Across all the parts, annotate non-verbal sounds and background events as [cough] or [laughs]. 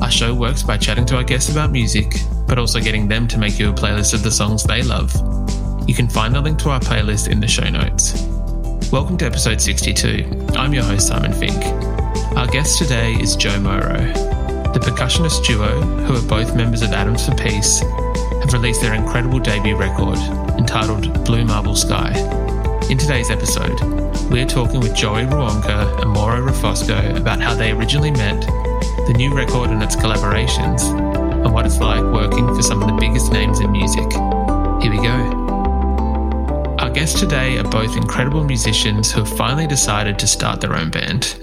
Our show works by chatting to our guests about music, but also getting them to make you a playlist of the songs they love. You can find a link to our playlist in the show notes. Welcome to episode 62. I'm your host, Simon Fink. Our guest today is Joe Moro. The percussionist duo, who are both members of Atoms for Peace, have released their incredible debut record entitled Blue Marble Sky. In today's episode, we're talking with Joey Waronker and Mauro Refosco about how they originally met, the new record and its collaborations, and what it's like working for some of the biggest names in music. Here we go. Our guests today are both incredible musicians who have finally decided to start their own band.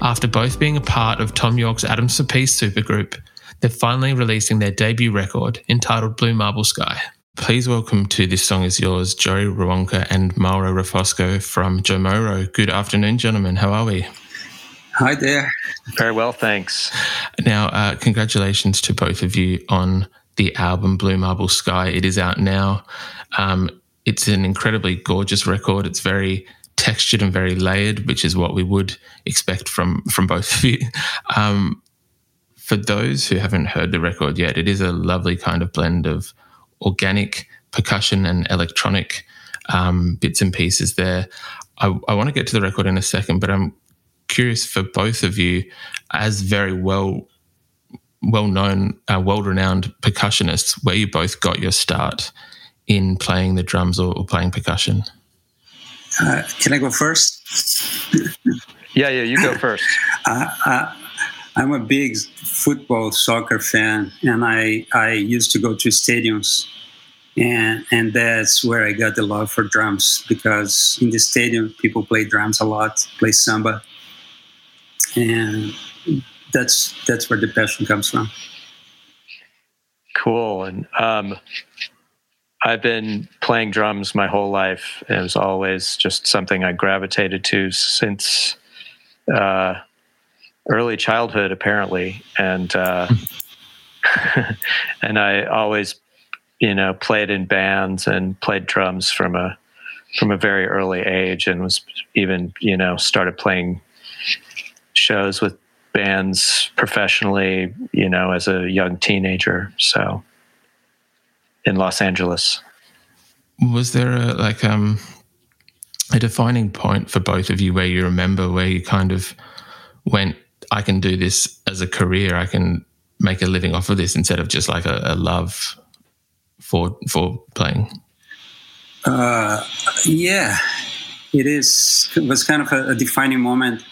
After both being a part of Thom Yorke's Atoms for Peace supergroup, they're finally releasing their debut record entitled Blue Marble Sky. Please welcome to This Song Is Yours, Joey Waronker and Mauro Refosco from Joe Moro. Good afternoon, gentlemen. How are we? Hi there. Very well, thanks. Now, uh, congratulations to both of you on the album Blue Marble Sky. It is out now. Um, it's an incredibly gorgeous record. It's very textured and very layered, which is what we would expect from from both of you. Um, for those who haven't heard the record yet, it is a lovely kind of blend of organic percussion and electronic um, bits and pieces there. I, I want to get to the record in a second, but I'm curious for both of you, as very well well known, uh, well renowned percussionists, where you both got your start in playing the drums or, or playing percussion. Uh, can I go first? [laughs] yeah, yeah, you go first. [laughs] Uh, uh, I'm a big football soccer fan, and I I used to go to stadiums, and and that's where I got the love for drums because in the stadium people play drums a lot, play samba, and that's that's where the passion comes from. Cool, and um, I've been playing drums my whole life. It was always just something I gravitated to since. Uh, early childhood apparently and uh, [laughs] and I always you know played in bands and played drums from a from a very early age and was even you know started playing shows with bands professionally you know as a young teenager so in Los Angeles was there a like um a defining point for both of you where you remember where you kind of went I can do this as a career. I can make a living off of this instead of just like a, a love for for playing. Uh, yeah, it is. It was kind of a, a defining moment.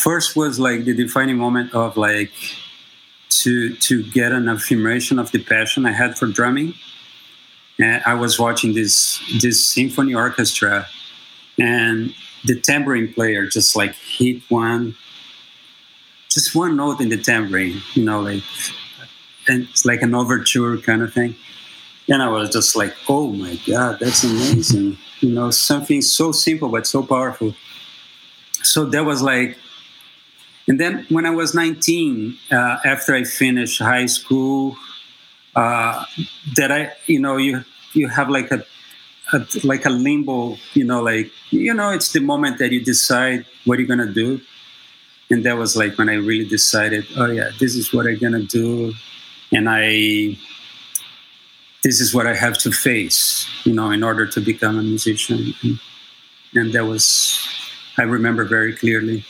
First was like the defining moment of like to to get an affirmation of the passion I had for drumming. And I was watching this this symphony orchestra, and the tambourine player just like hit one just one note in the tambourine, you know, like and it's like an overture kind of thing. And I was just like, oh my god, that's amazing! you know, something so simple but so powerful. So that was like, and then when I was 19, uh, after I finished high school, uh, that I, you know, you you have like a, a like a limbo, you know, like you know, it's the moment that you decide what you're gonna do. And that was like when I really decided, oh yeah, this is what I'm gonna do, and I this is what I have to face, you know, in order to become a musician, and, and that was I remember very clearly.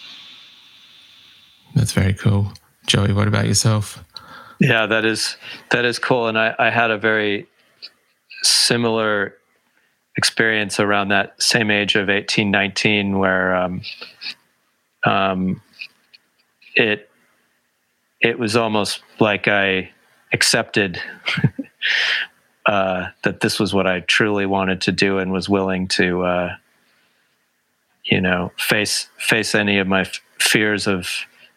That's very cool, Joey. What about yourself? Yeah, that is that is cool, and I, I had a very similar experience around that same age of 18, 19, where um, um, it it was almost like I accepted [laughs] uh, that this was what I truly wanted to do and was willing to, uh, you know, face face any of my f- fears of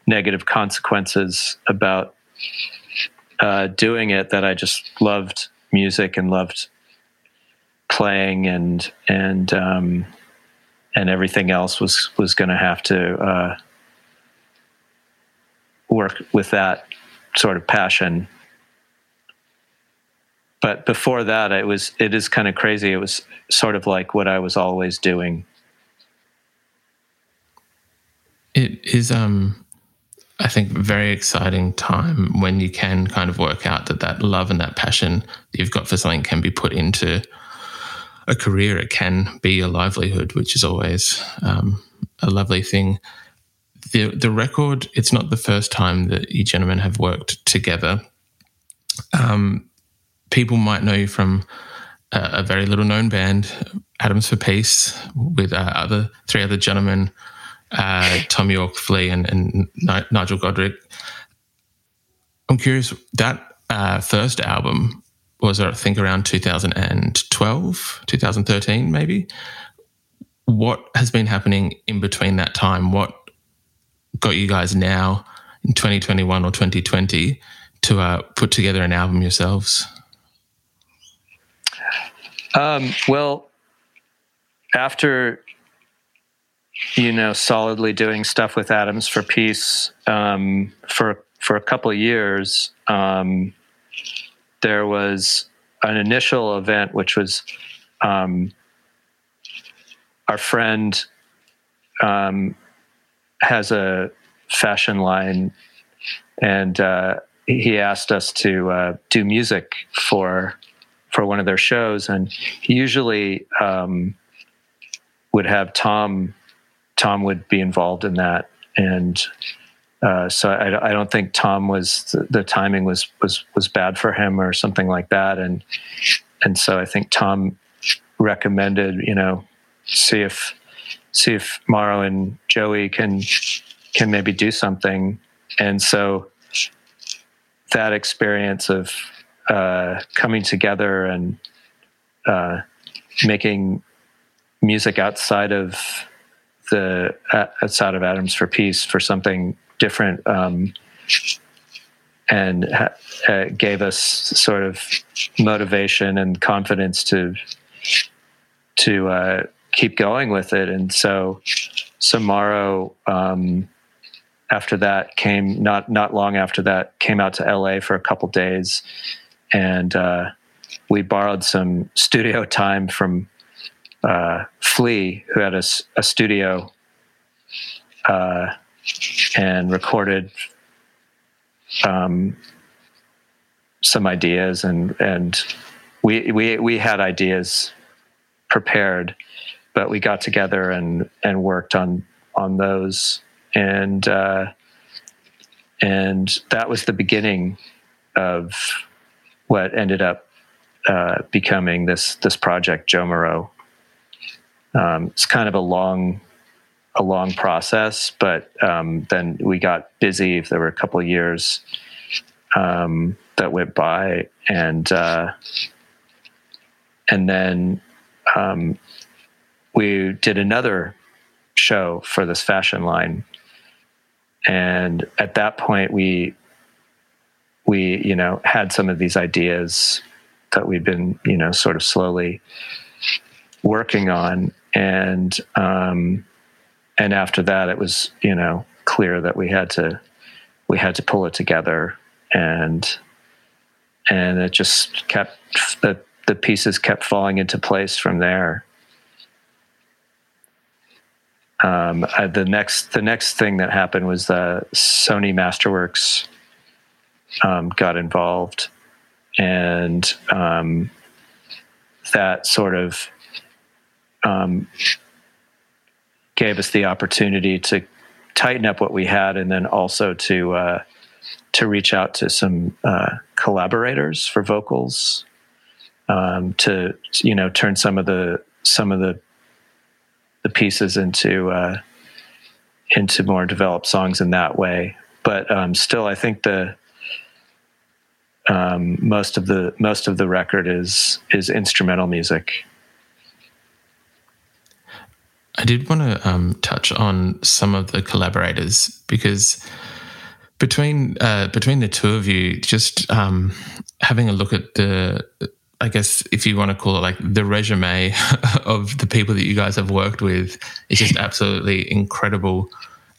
negative consequences about uh, doing it. That I just loved music and loved playing and and um, and everything else was was going to have to uh, work with that sort of passion. But before that, it was it is kind of crazy. It was sort of like what I was always doing. It is um I think very exciting time when you can kind of work out that that love and that passion that you've got for something can be put into a career. It can be a livelihood, which is always um, a lovely thing. The the record. It's not the first time that you gentlemen have worked together. Um, people might know you from a, a, very little known band, Atoms for Peace, with uh, other three other gentlemen, uh, Thom Yorke, Flea, and, and Nigel Godrich. I'm curious that uh, first album was I think around 2012, 2013, maybe. What has been happening in between that time? What got you guys now in 2021 or 2020 to uh, put together an album yourselves? Um, well, after you know solidly doing stuff with Atoms for Peace um, for for a couple years, um, there was an initial event, which was um, our friend um, has a fashion line, and uh, he asked us to uh, do music for for one of their shows, and he usually um, would have Thom. Thom would be involved in that, and uh, so I, I, don't think Thom was the, the, timing was was was bad for him or something like that, and and so I think Thom recommended you know see if see if Mauro and Joey can can maybe do something, and so that experience of uh, coming together and uh, making music outside of the uh, outside of Atoms for Peace for something different um, and uh, gave us sort of motivation and confidence to to uh, keep going with it. And so, Samaro, um, after that came not not long after that came out to LA for a couple days, and uh, we borrowed some studio [laughs] time from uh, Flea, who had a, a studio uh, and recorded um, some ideas and and we we we had ideas prepared, but we got together and and worked on on those and uh, and that was the beginning of what ended up uh, becoming this this project Joe Moro. Um, it's kind of a long a long process, but um, then we got busy. There were a couple of years um, that went by, and uh, and then um, we did another show for this fashion line, and at that point we we you know had some of these ideas that we'd been you know sort of slowly working on, and um, and after that, it was you know clear that we had to we had to pull it together, and and it just kept the the pieces kept falling into place from there. Um, I, the next the next thing that happened was the Sony Masterworks um, got involved, and um, that sort of um, gave us the opportunity to tighten up what we had and then also to uh, to reach out to some uh, collaborators for vocals um, to you know turn some of the some of the the pieces into uh, into more developed songs in that way. But um, still, I think the um, most of the most of the record is is instrumental music. I did want to um, touch on some of the collaborators because between uh, between the two of you, just um, having a look at the, I guess if you want to call it like the resume [laughs] of the people that you guys have worked with, is just [laughs] absolutely incredible.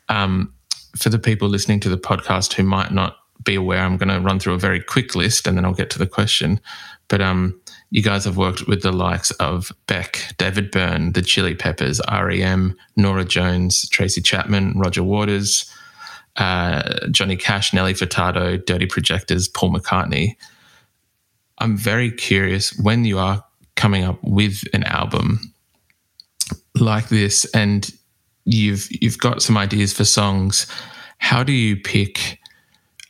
Um, for the people listening to the podcast who might not be aware, I'm going to run through a very quick list and then I'll get to the question. But um, you guys have worked with the likes of Beck, David Byrne, the Chili Peppers, REM, Norah Jones, Tracy Chapman, Roger Waters, uh, Johnny Cash, Nelly Furtado, Dirty Projectors, Paul McCartney. I'm very curious when you are coming up with an album like this and you've you've got some ideas for songs. How do you pick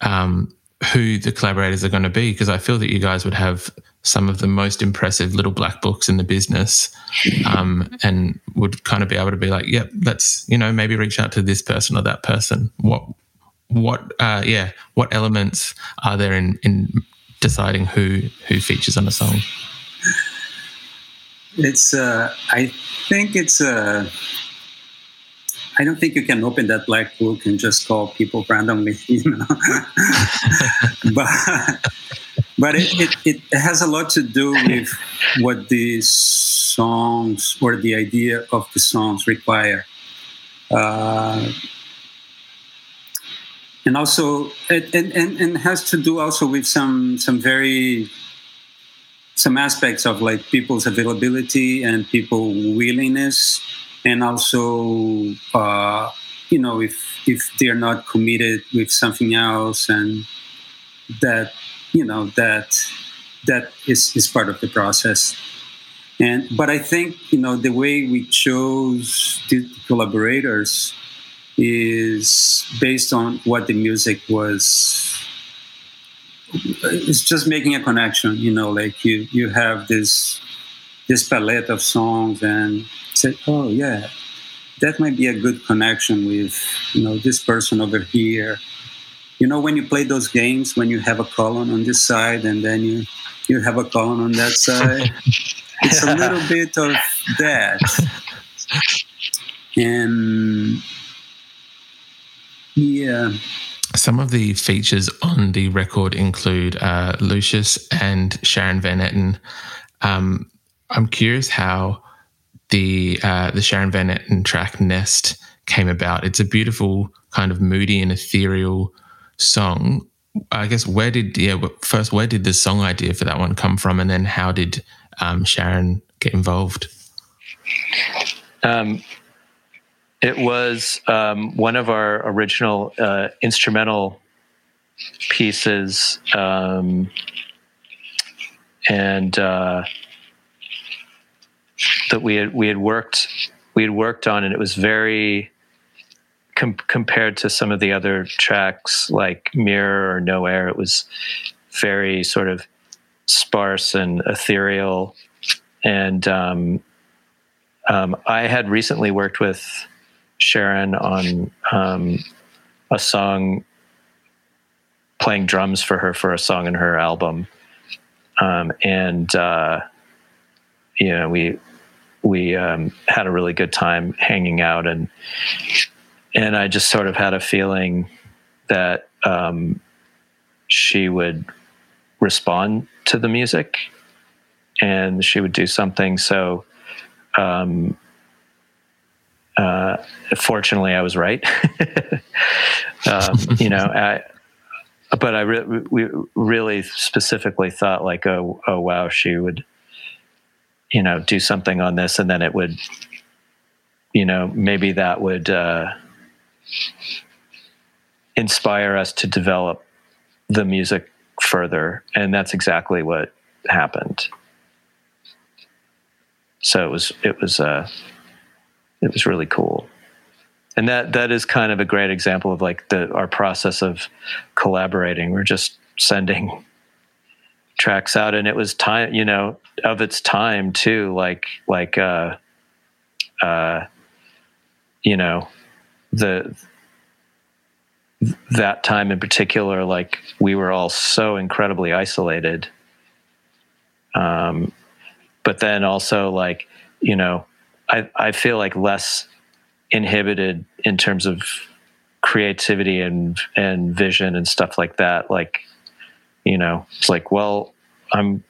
um, who the collaborators are going to be? Because I feel that you guys would have some of the most impressive little black books in the business, um, and would kind of be able to be like, "Yep, yeah, let's you know maybe reach out to this person or that person." What what uh, yeah what elements are there in in deciding who who features on a song? It's uh, I think it's uh, I don't think you can open that black book and just call people randomly, [laughs] you know. [laughs] but but it, it, it, has a lot to do with what the songs or the idea of the songs require. Uh, and also it, and, and, and has to do also with some some very some aspects of like people's availability and people willingness and also uh, you know if if they're not committed with something else and that you know that that is, is part of the process and but i think you know the way we chose the collaborators is based on what the music was it's just making a connection you know like you you have this this palette of songs and say, oh yeah, that might be a good connection with you know this person over here. You know when you play those games when you have a column on this side and then you you have a column on that side. [laughs] it's a little bit of that. And yeah. Some of the features on the record include uh, Lucius and Sharon Van Etten. Um, I'm curious how the uh, the Sharon Van Etten track Nest came about. It's a beautiful kind of moody and ethereal song. I guess where did yeah first where did the song idea for that one come from, and then how did um, Sharon get involved? Um, it was um, one of our original uh, instrumental pieces, um, and uh, that we had we had worked we had worked on, and it was very com- compared to some of the other tracks like Mirror or No Air. It was very sort of sparse and ethereal, and um, um, I had recently worked with Sharon on um, a song playing drums for her for a song in her album um, and uh, you know we we um, had a really good time hanging out and and I just sort of had a feeling that um, she would respond to the music and she would do something. So um, uh, fortunately I was right. [laughs] Um, you know I, but I re- we really specifically thought like oh oh wow she would you know do something on this and then it would you know maybe that would uh, inspire us to develop the music further and that's exactly what happened so it was it was uh it was really cool and that that is kind of a great example of like the our process of collaborating. We're just sending tracks out, and it was time, you know, of its time too. Like like uh, uh, you know, the that time in particular, like we were all so incredibly isolated. Um, but then also like you know, I I feel like less inhibited in terms of creativity and and vision and stuff like that. Like you know it's like well i'm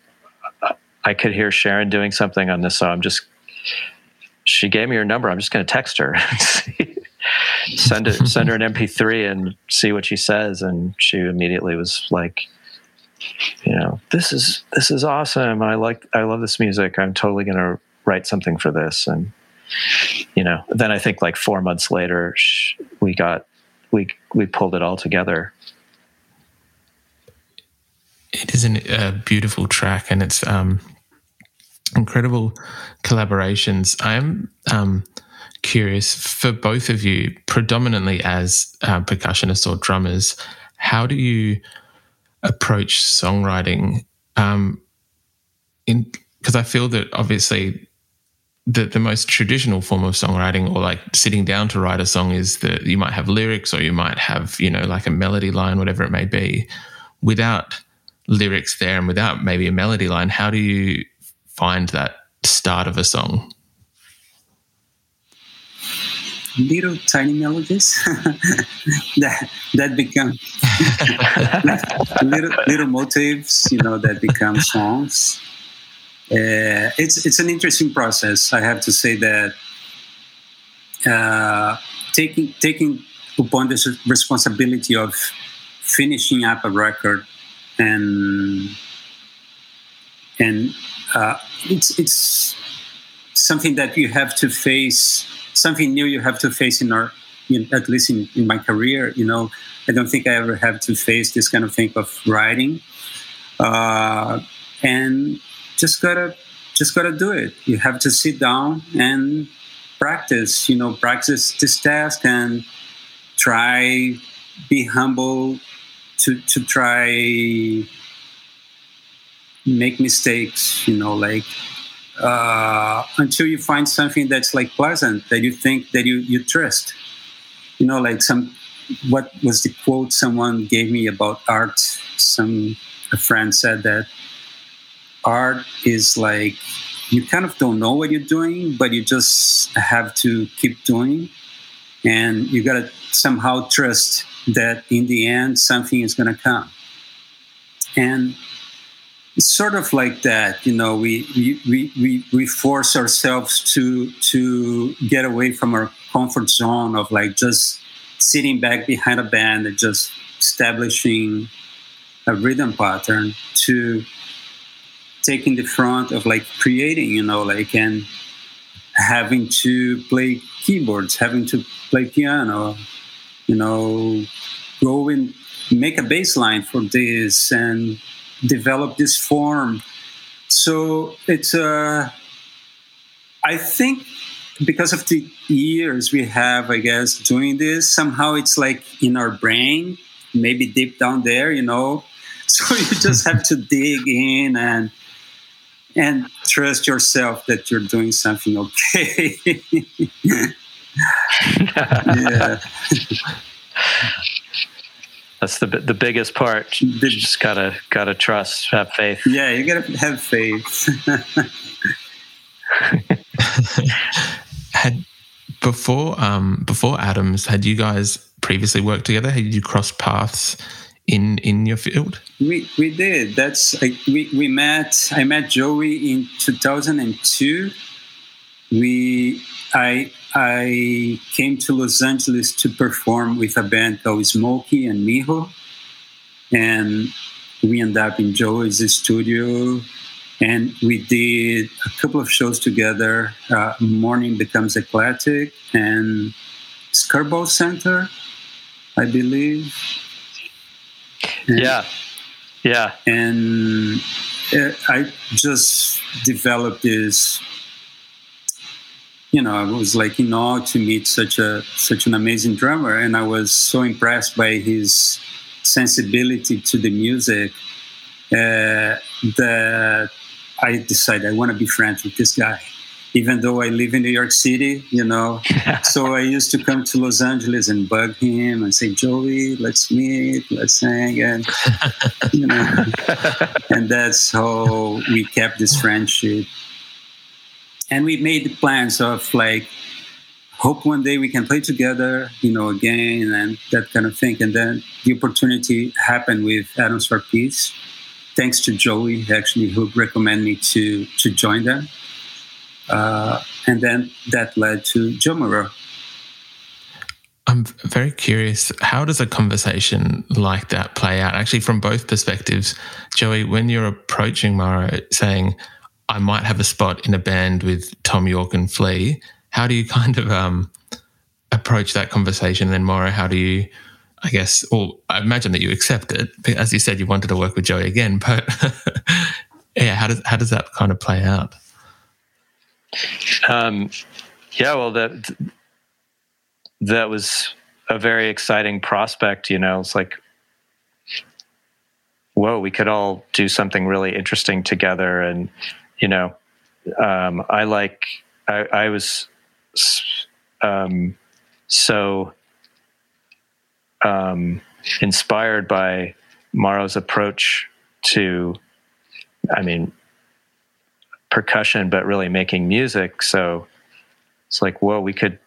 i could hear sharon doing something on this so i'm just she gave me her number. I'm just going to text her [laughs] send it send her an [laughs] mp3 and see what she says and she immediately was like you know this is this is awesome i like i love this music i'm totally going to write something for this and you know, then I think like four months later, we got we we pulled it all together. It is an, a beautiful track, and it's um, incredible collaborations. I'm um, curious for both of you, predominantly as uh, percussionists or drummers, how do you approach songwriting? Um, in because I feel that obviously the, the most traditional form of songwriting or like sitting down to write a song is that you might have lyrics or you might have, you know, like a melody line, whatever it may be. Without lyrics there and without maybe a melody line, how do you find that start of a song? Little tiny melodies [laughs] that that become little little motifs, you know, that become songs uh, it's it's an interesting process. I have to say that uh, taking taking upon this responsibility of finishing up a record and and uh, it's it's something that you have to face something new you have to face in our in, at least in, in my career you know i don't think i ever have to face this kind of thing of writing uh, and just gotta just gotta do it. You have to sit down and practice. You know, practice this task and try be humble to to try make mistakes. You know, like uh, until you find something that's like pleasant that you think that you you trust. You know, like some what was the quote someone gave me about art? Some a friend said that art is like you kind of don't know what you're doing, but you just have to keep doing. And you got to somehow trust that in the end, something is to come. And it's sort of like that, you know, we, we, we, we force ourselves to, to get away from our comfort zone of like just sitting back behind a band and just establishing a rhythm pattern to taking the front of like creating, you know, like and having to play keyboards, having to play piano, you know, go and make a bass line for this and develop this form. So it's uh I think because of the years we have, I guess, doing this, somehow it's like in our brain, maybe deep down there, you know. [laughs] So you just have to dig in and and trust yourself that you're doing something okay. [laughs] [laughs] yeah. That's the the biggest part. You just gotta gotta trust, have faith. Yeah, you gotta have faith. [laughs] had before um before Atoms, had you guys previously worked together? Had you crossed paths in in your field? We we did. That's like we we met. I met Joey in 2002. We I I came to Los Angeles to perform with a band called Smokey and Miho, and we ended up in Joey's studio, and we did a couple of shows together. Uh, Morning becomes eclectic and Skirball Center, I believe yeah. Yeah. And uh, I just developed this you know, I was like in awe to meet such a such an amazing drummer, and I was so impressed by his sensibility to the music uh, that I decided I want to be friends with this guy. Even though I live in New York City, you know, [laughs] so I used to come to Los Angeles and bug him and say, "Joey, let's meet, let's hang," and you know, [laughs] and that's how we kept this friendship and we made plans of like hope one day we can play together you know again and that kind of thing and then the opportunity happened with atoms for peace thanks to joey actually who recommended me to to join them uh, and then that led to joe Moro. I'm very curious. How does a conversation like that play out? Actually, from both perspectives, Joey, when you're approaching Mauro saying, I might have a spot in a band with Thom Yorke and Flea. How do you [laughs] kind of um, approach that conversation? And then Mauro, how do you, I guess, or I imagine that you accept it. As you said, you wanted to work with Joey again, [laughs] but yeah, how does how does that kind of play out? Um, yeah, well, that that was a very exciting prospect. You know, it's like, whoa, we could all do something really interesting together, and you know, um, I like, I, I was um, so um, inspired by Mauro's approach to, I mean, percussion, but really making music. So it's like, whoa, we could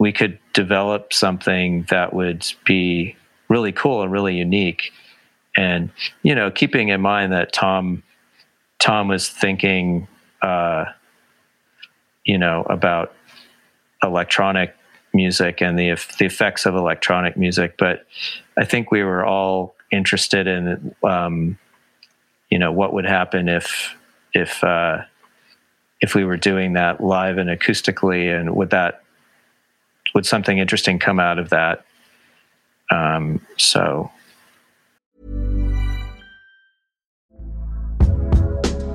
we could develop something that would be really cool and really unique. And you know, keeping in mind that Thom Thom was thinking, uh, you know, about electronic music and the the effects of electronic music. But I think we were all interested in, um, you know, what would happen if if uh, if we were doing that live and acoustically, and would that would something interesting come out of that? Um, so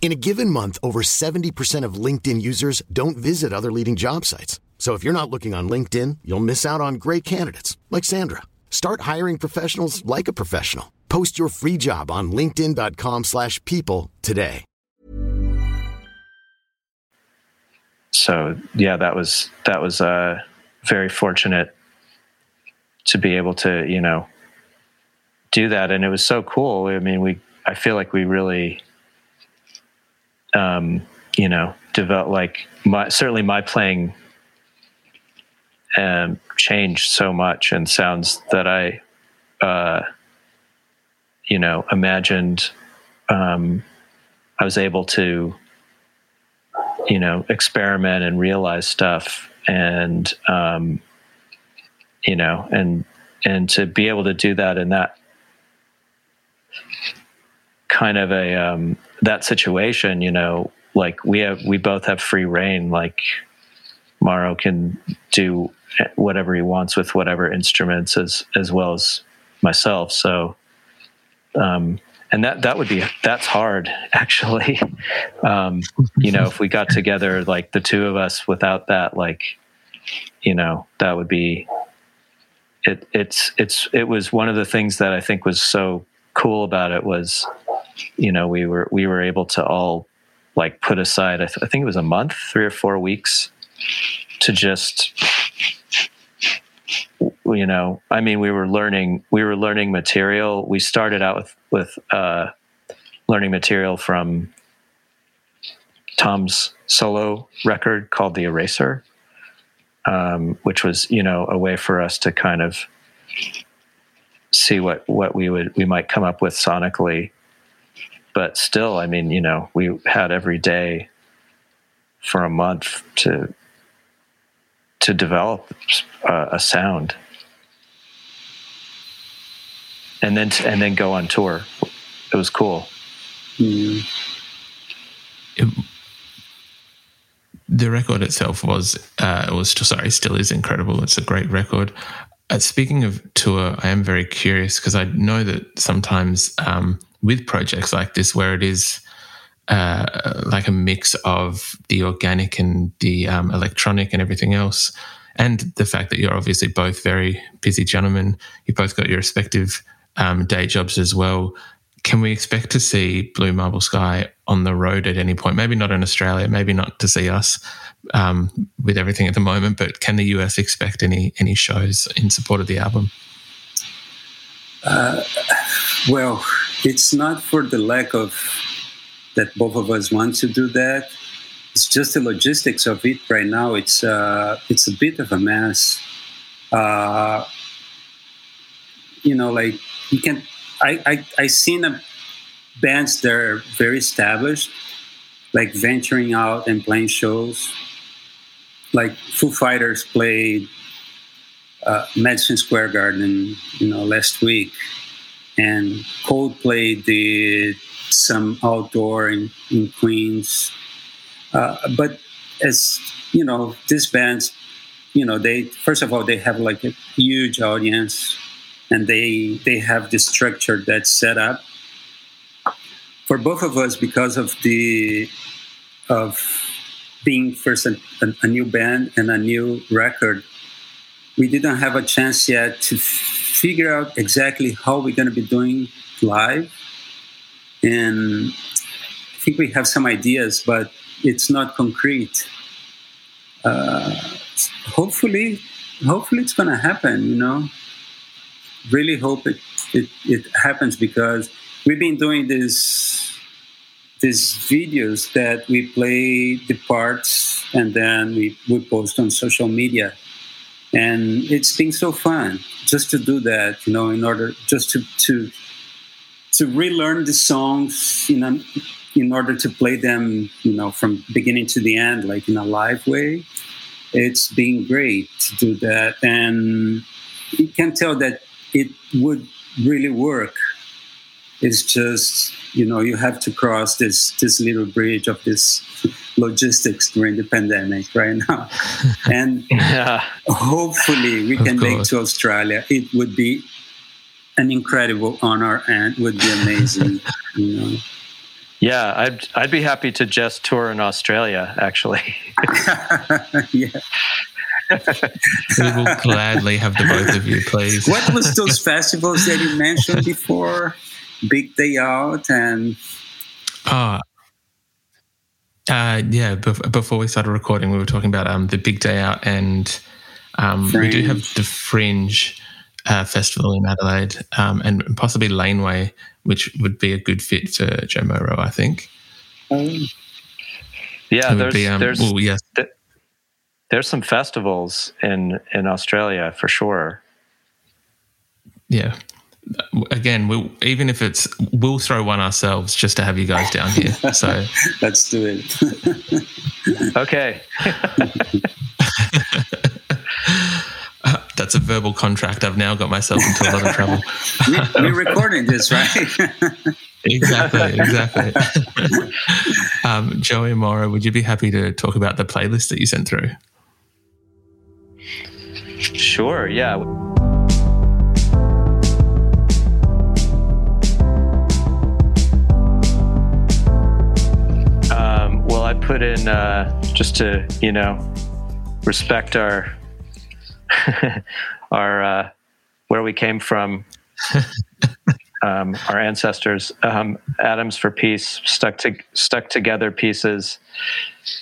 In a given month, over 70% of LinkedIn users don't visit other leading job sites. So if you're not looking on LinkedIn, you'll miss out on great candidates like Sandra. Start hiring professionals like a professional. Post your free job on linkedin.com/people today. So, yeah, that was that was uh very fortunate to be able to, you know, do that and it was so cool. I mean, we I feel like we really um, you know, develop like my certainly my playing um, changed so much and sounds that I, uh, you know, imagined. Um, I was able to, you know, experiment and realize stuff, and um, you know, and and to be able to do that in that kind of a um, that situation, you know, like we have we both have free reign. Like Mauro can do whatever he wants with whatever instruments as as well as myself. So um and that that would be that's hard [laughs] actually. um, you know, if we got together like the two of us without that, like, you know, that would be it it's it's it was one of the things that I think was so cool about it was you know we were we were able to all like put aside I, th- I think it was a month three or four weeks to just you know, I mean, we were learning, we were learning material. We started out with, with, uh, learning material from Thom's solo record called The Eraser, um, which was, you know, a way for us to kind of see what, what we would, we might come up with sonically. But still, I mean, you know, we had every day for a month to to develop uh, a sound. And then and then go on tour. It was cool. Mm. it, the record itself was uh, it was sorry still is incredible. It's a great record. Uh, speaking of tour i am very curious because i know that sometimes um, with projects like this where it is uh, like a mix of the organic and the um, electronic and everything else. And the fact that you're obviously both very busy gentlemen, you both got your respective um, day jobs as well. Can we expect to see Blue Marble Sky on the road at any point? Maybe not in Australia, maybe not to see us um, with everything at the moment, but can the US expect any any shows in support of the album? Uh, well, it's not for the lack of that both of us want to do that. It's just the logistics of it right now. It's uh, it's a bit of a mess. Uh, you know, like you can. I I I seen a bands that are very established, like venturing out and playing shows. Like Foo Fighters played uh, Madison Square Garden, you know, last week, and Coldplay did some outdoor in, in Queens. Uh, but as you know, these bands, you know, they first of all they have like a huge audience, and they they have the structure that's set up for both of us because of the of being first a, a new band and a new record. We didn't have a chance yet to figure out exactly how we're going to be doing live and I think we have some ideas, but it's not concrete. Uh, hopefully, hopefully it's going to happen. You know, really hope it, it it happens because we've been doing this these videos that we play the parts and then we, we post on social media and it's been so fun just to do that you know in order just to to to relearn the songs in a, in order to play them, you know, from beginning to the end, like in a live way. It's been great to do that, and you can tell that it would really work. It's just you know you have to cross this this little bridge of this logistics during the pandemic right now, [laughs] and yeah. hopefully we can make to Australia. It would be an incredible honor and would be amazing. [laughs] you know. Yeah, I'd I'd be happy to just tour in Australia. Actually, [laughs] yeah. we will gladly have the both of you, please. What was those festivals that you mentioned before? Big Day Out and. Ah, uh, uh, yeah. before we started recording, we were talking about um, the Big Day Out, and um, we do have the Fringe uh, festival in Adelaide, um, and possibly Laneway, which would be a good fit for Joe Moro, I think. Um, yeah, there's, be, um, there's, well, yes. Th- there's some festivals in in Australia for sure. Yeah. Again, we'll, even if it's, we'll throw one ourselves just to have you guys down here. So [laughs] let's do it. [laughs] okay. [laughs] that's a verbal contract. I've now got myself into a lot of trouble. We're recording this, right? exactly, exactly. um, Joey Moro, would you be happy to talk about the playlist that you sent through? Sure, yeah. I put in uh, just to, you know, respect our [laughs] our uh, where we came from, [laughs] um, our ancestors. Um, Atoms for Peace stuck to stuck together pieces,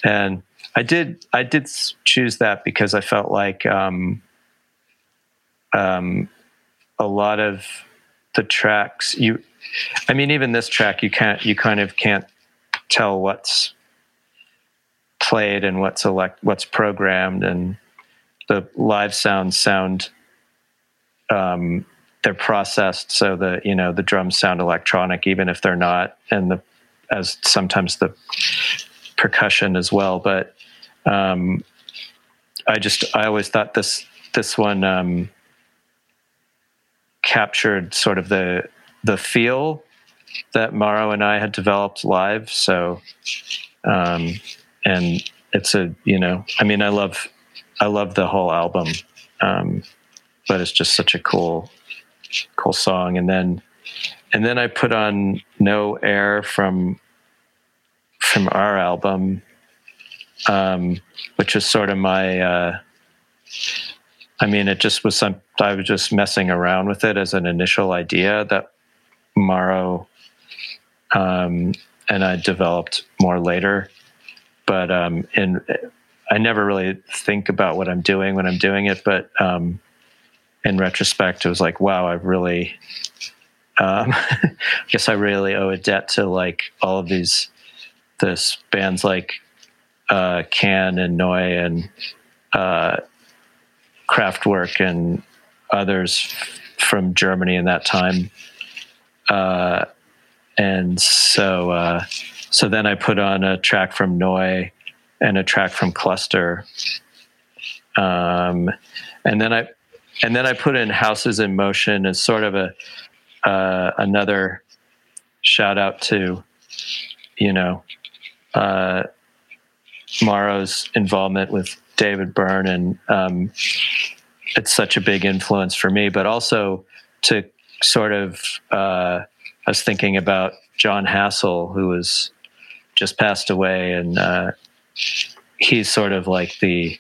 and I did I did choose that because I felt like um, um, a lot of the tracks you i mean even this track you can't you kind of can't tell what's played and what's elect what's programmed and the live sounds sound um, they're processed so the you know the drums sound electronic even if they're not and the as sometimes the percussion as well but um, i just i always thought this this one um, captured sort of the the feel that Mauro and I had developed live. So, um, and it's a you know, I mean, I love I love the whole album, um, but it's just such a cool cool song. And then and then I put on No Air from from our album, um, which was sort of my. Uh, I mean, it just was some. I was just messing around with it as an initial idea that Mauro um, and I developed more later. But um, and I never really think about what I'm doing when I'm doing it. But um, in retrospect, it was like, wow, I really, um, [laughs] I guess I really owe a debt to like all of these, this bands like uh, Can and Neu and uh, Kraftwerk and others from Germany in that time. Uh, and so, uh, so then I put on a track from Neu and a track from Cluster. Um, and then I, and then I put in Houses in Motion as sort of a, uh, another shout out to, you know, uh, Mauro's involvement with David Byrne, and um, it's such a big influence for me. But also to sort of, uh, I was thinking about Jon Hassell, who was just passed away, and uh, he's sort of like the,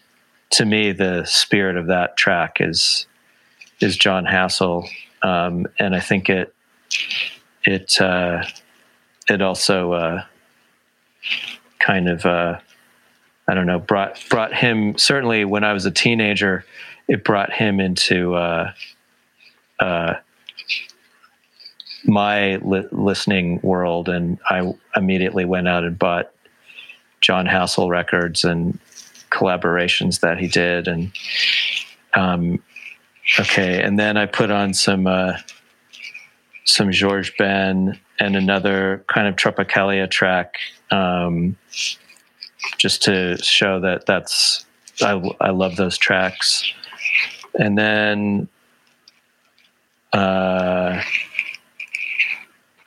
to me, the spirit of that track is is Jon Hassell, um, and I think it it uh, it also uh, kind of uh, I don't know, brought brought him certainly when I was a teenager, it brought him into uh, uh, my li- listening world, and I immediately went out and bought Jon Hassell records and collaborations that he did, and um, okay, and then I put on some uh, some Jorge Ben and another kind of Tropicalia track. Um, just to show that that's I, I love those tracks. And then, uh,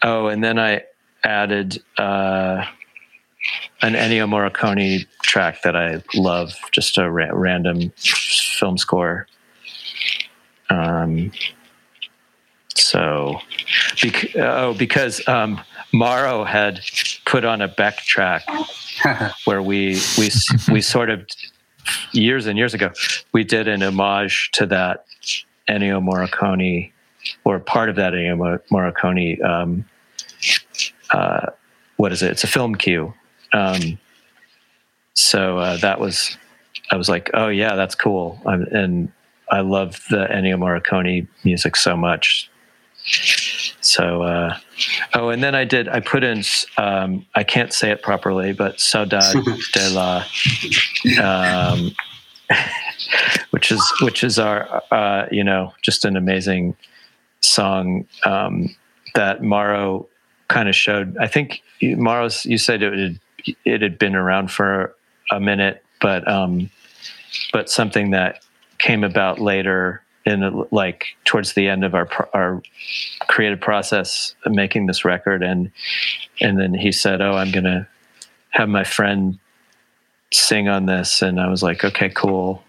oh, and then I added uh, an Ennio Morricone track that I love, just a ra- random film score. Um, so, bec- oh, because um, Mauro had put on a Beck track [laughs] where we we we sort of years and years ago we did an homage to that Ennio Morricone or part of that Ennio Morricone. Um, uh, what is it? It's a film cue. Um, so uh, that was I was like, oh yeah, that's cool, I'm, and I love the Ennio Morricone music so much. So, uh, oh, and then I did, I put in, um, I can't say it properly, but Saudade [laughs] de la, um, [laughs] which is, which is our, uh, you know, just an amazing song um, that Mauro kind of showed. I think Mauro, you said it had, it had been around for a minute, but, um, but something that came about later in like towards the end of our our creative process making this record and and then he said oh i'm gonna have my friend sing on this and i was like okay cool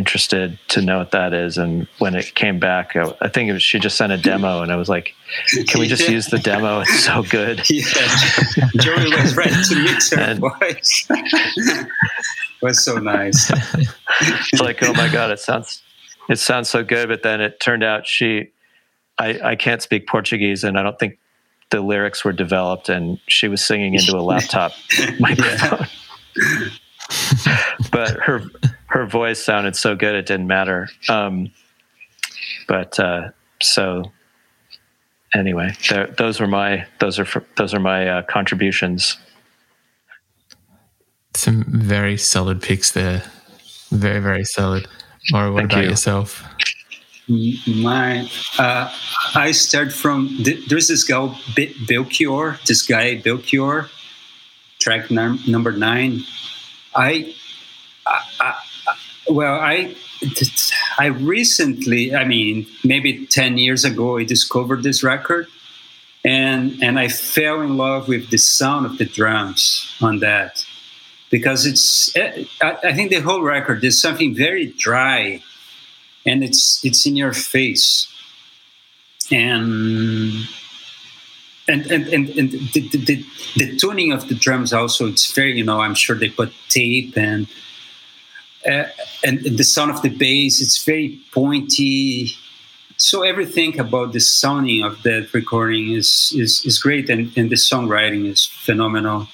interested to know what that is. And when it came back i, I think was, she just sent a demo and i was like can we just yeah. use the demo? It's so good. [laughs] Yeah. Joey was ready to mix her and, voice. [laughs] It was so nice. [laughs] It's like oh my god it sounds it sounds so good, but then it turned out she, I, I can't speak Portuguese, and I don't think the lyrics were developed, and she was singing into a laptop microphone. but her her voice sounded so good it didn't matter. Um, but uh, so anyway, those were my those are those are my uh, contributions. Some very solid picks there. Very very solid. Mauro, what Thank about you. yourself? My, uh, I start from there's this guy Belchior. This guy Bill Belchior, track num- number nine. I, I, I well, I I recently, I mean, maybe 10 years ago, I discovered this record and, and I fell in love with the sound of the drums on that because it's, eh, I, think the whole record, there's something very dry and it's, it's in your face. And and and and, and the, the, the, tuning of the drums also it's very you know i'm sure they put tape and uh, and the sound of the bass it's very pointy. So everything about the sounding of that recording is is, is great and, and the songwriting is phenomenal.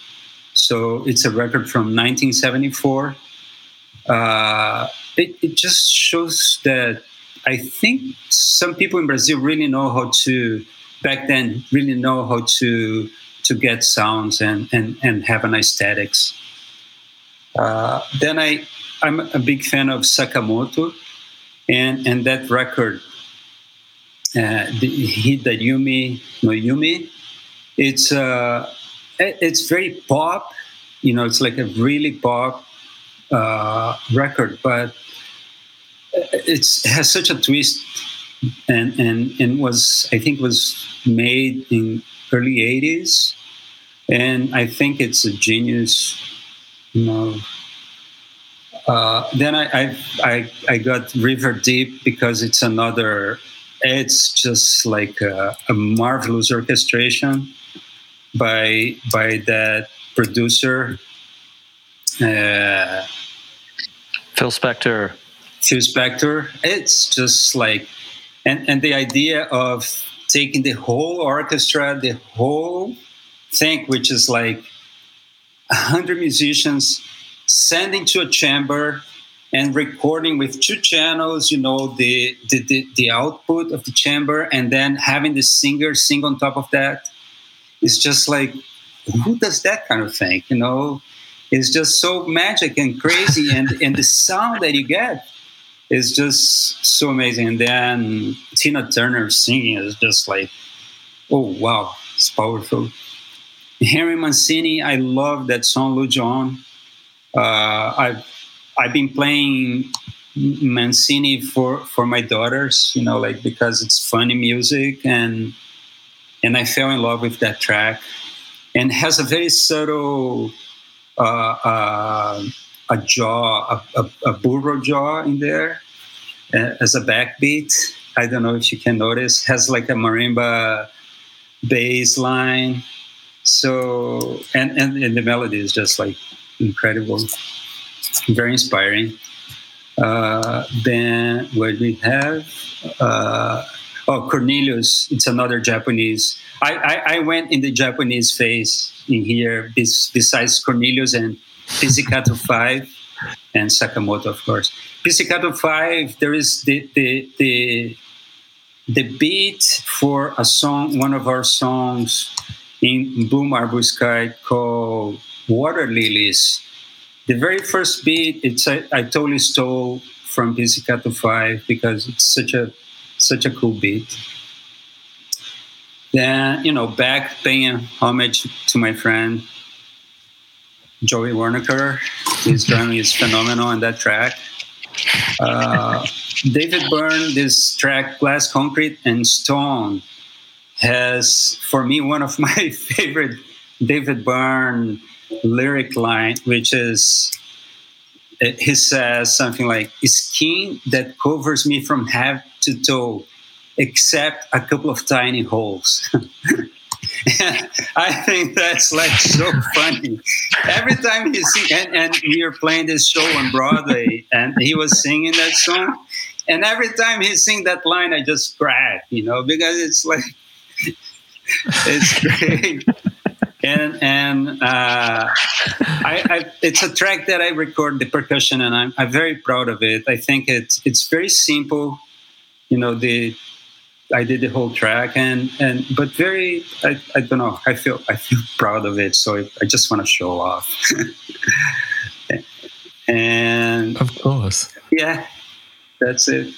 So it's a record from 1974 uh, it, it just shows that i think some people in brazil really know how to back then really know how to to get sounds and and, and have an aesthetics. Uh, then i I'm a big fan of Sakamoto, and and that record, uh, the Yumi no Yumi, it's uh, it's very pop. You know, it's like a really pop uh, record, but it has such a twist, and and and was I think was made in early '80s, and I think it's a genius. You know uh, then I, I, I I got River Deep because it's another. It's just like a, a marvelous orchestration by by that producer. Uh, Phil Spector. Phil Spector. It's just like, and and the idea of taking the whole orchestra, the whole thing, which is like a hundred musicians sending to a chamber and recording with two channels you know the, the, the, the, output of the chamber and then having the singer sing on top of that. It's just like who does that kind of thing you know? It's just so magic and crazy [laughs] and and the sound that you get is just so amazing. And then tina turner singing is just like oh wow it's powerful. Henry mancini i love that song Lujon uh, I've I've been playing Mancini for for my daughters, you know, like because it's funny music and and I fell in love with that track and has a very subtle uh, uh, a jaw, a, a, a, burro jaw in there uh, as a backbeat. I don't know if you can notice. Has like a marimba bass line. So and, and, and the melody is just like incredible, very inspiring. Uh, then what we have? Uh, oh, Cornelius. It's another Japanese. I, I, I, went in the Japanese phase in here. besides Cornelius and Pizzicato [laughs] Five and Sakamoto, of course. Pizzicato Five. There is the the the the beat for a song, one of our songs in Blue Marble Sky called Water Lilies. The very first beat, it's I, I totally stole from Pizzicato 5 because it's such a such a cool beat. Then, you know, back paying homage to my friend Joey Waronker. His drumming is phenomenal on that track. Uh, David Byrne, this track, Glass, Concrete, and Stone, has, for me, one of [laughs] my favorite David Byrne lyric line, which is eh, he says something like skin that covers me from head to toe except a couple of tiny holes. [laughs] I think that's like so funny. Every time he and, and we are playing this show on broadway and he was singing that song and every time he sing that line i just crack you know because it's like [laughs] it's great and and uh, I, I, it's a track that I record the percussion, and I'm, I'm very proud of it. I think it's it's very simple, you know the I did the whole track and and but very I, I don't know I feel I feel [laughs] proud of it. So I, I just want to show off. [laughs] And of course. Yeah that's it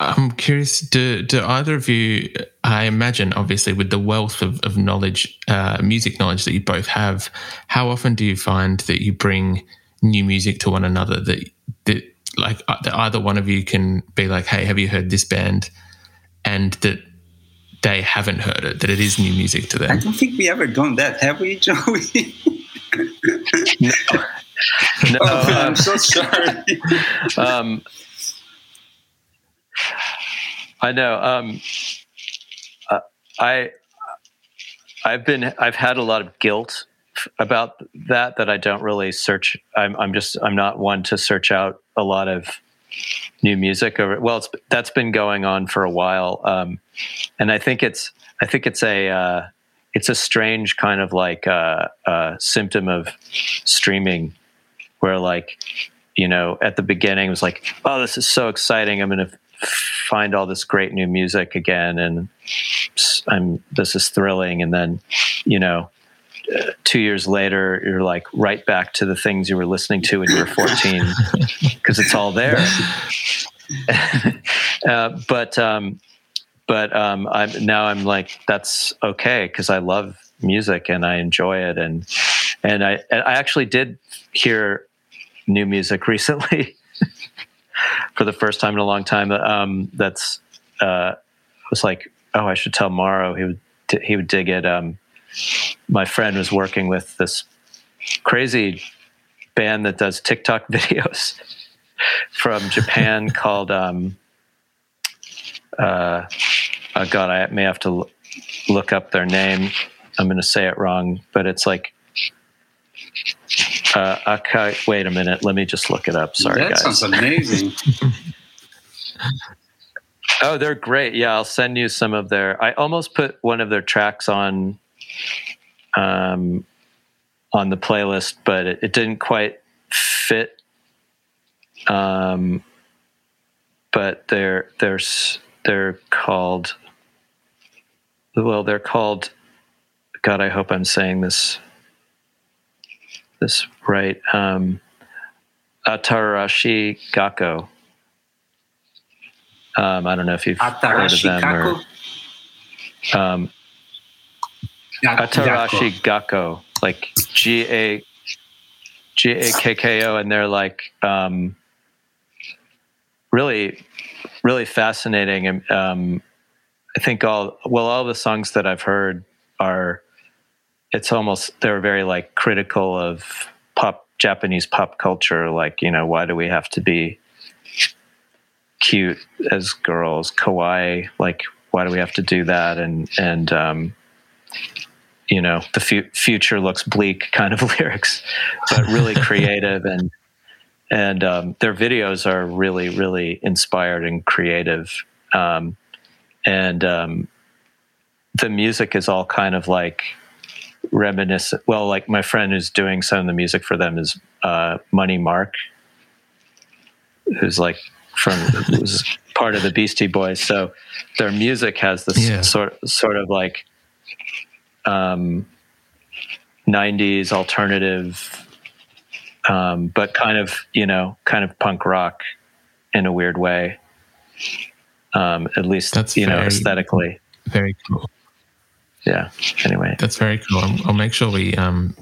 I'm curious, do, do either of you, I imagine, obviously, with the wealth of, of knowledge, uh, music knowledge that you both have, how often do you find that you bring new music to one another that, that like uh, that either one of you can be like, hey, have you heard this band? And that they haven't heard it, that it is new music to them. I don't think we ever done that, have we, Joey? no. [laughs] no oh, I'm so sorry. [laughs] um, I know. Um, uh, I I've been I've had a lot of guilt about that that I don't really search. I'm I'm just I'm not one to search out a lot of new music. Over well, it's that's been going on for a while, um, and I think it's I think it's a uh, it's a strange kind of like uh, uh, symptom of streaming, where like you know at the beginning it was like oh this is so exciting I'm to find all this great new music again and i'm this is thrilling. And then you know uh, two years later you're like right back to the things you were listening to when you were 14 [laughs] because it's all there. [laughs] Uh, but um, but um, I'm now I'm like that's okay because I love music and I enjoy it. And and I I actually did hear new music [laughs] recently for the first time in a long time. Um, that's uh, was like, oh, I should tell Mauro. He would he would dig it. Um, my friend was working with this crazy band that does TikTok [laughs] videos from Japan [laughs] called. Um, uh, oh God, I may have to look up their name. I'm going to say it wrong, but it's like uh, okay, wait a minute. Let me just look it up. Sorry, that guys. sounds amazing. [laughs] oh, they're great. Yeah, I'll send you some of their. I almost put one of their tracks on, um, on the playlist, but it, it didn't quite fit. Um, but they're they're they're called. Well, they're called. God, I hope I'm saying this this right. Um, Atarashi Gakko. Um, I don't know if you've Atarashi heard of them. Or, um, Atarashi Gakko, like G A G A K K O, and they're like um, really, really fascinating. And um, I think all well, all the songs that I've heard are it's almost they're very like critical of pop Japanese pop culture. Like, you know, why do we have to be cute as girls, kawaii? Like, why do we have to do that? And and um, you know, the fu- future looks bleak kind of [laughs] lyrics, but really [laughs] creative and and um, their videos are really really inspired and creative. Um, and um, the music is all kind of like reminiscent. Well, like my friend who's doing some of the music for them is uh, Money Mark, who's like from who's part of the Beastie Boys. So their music has this yeah. sort sort of like um, '90s alternative, um, but kind of you know kind of punk rock in a weird way. Um, at least That's you very, know aesthetically. Very cool yeah. Anyway, that's very cool. I'll, I'll make sure we um,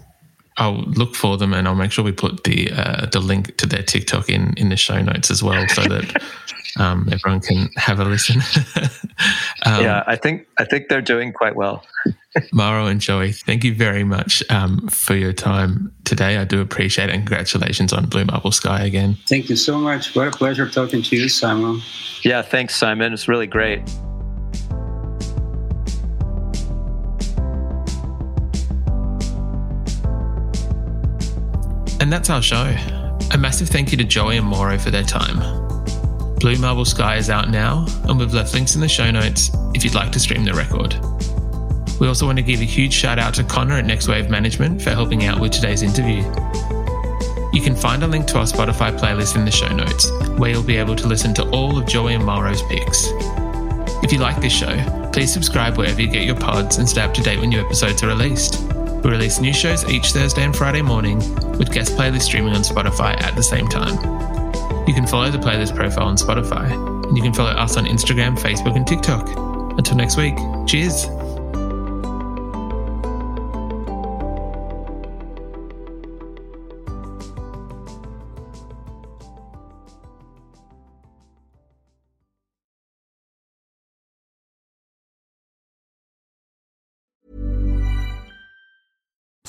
I'll look for them and I'll make sure we put the uh, the link to their TikTok in in the show notes as well, so that [laughs] um, everyone can have a listen. [laughs] um, yeah, I think I think they're doing quite well. [laughs] Mauro and Joey, thank you very much um, for your time today. I do appreciate it, and congratulations on Blue Marble Sky again. Thank you so much. What a pleasure talking to you, Simon. Yeah, thanks, Simon. It's really great. And that's our show. A massive thank you to Joey and Mauro for their time. Blue Marble Sky is out now, and we've left links in the show notes if you'd like to stream the record. We also want to give a huge shout out to Connor at Next Wave Management for helping out with today's interview. You You can find a link to our Spotify playlist in the show notes, where you'll be able to listen to all of Joey and Mauro's picks. If you like this show, please subscribe wherever you get your pods and stay up to date when new episodes are released. We release new shows each Thursday and Friday morning, with guest playlists streaming on Spotify at the same time. You can follow the playlist profile on Spotify, and you can follow us on Instagram, Facebook, and TikTok. Until next week, cheers!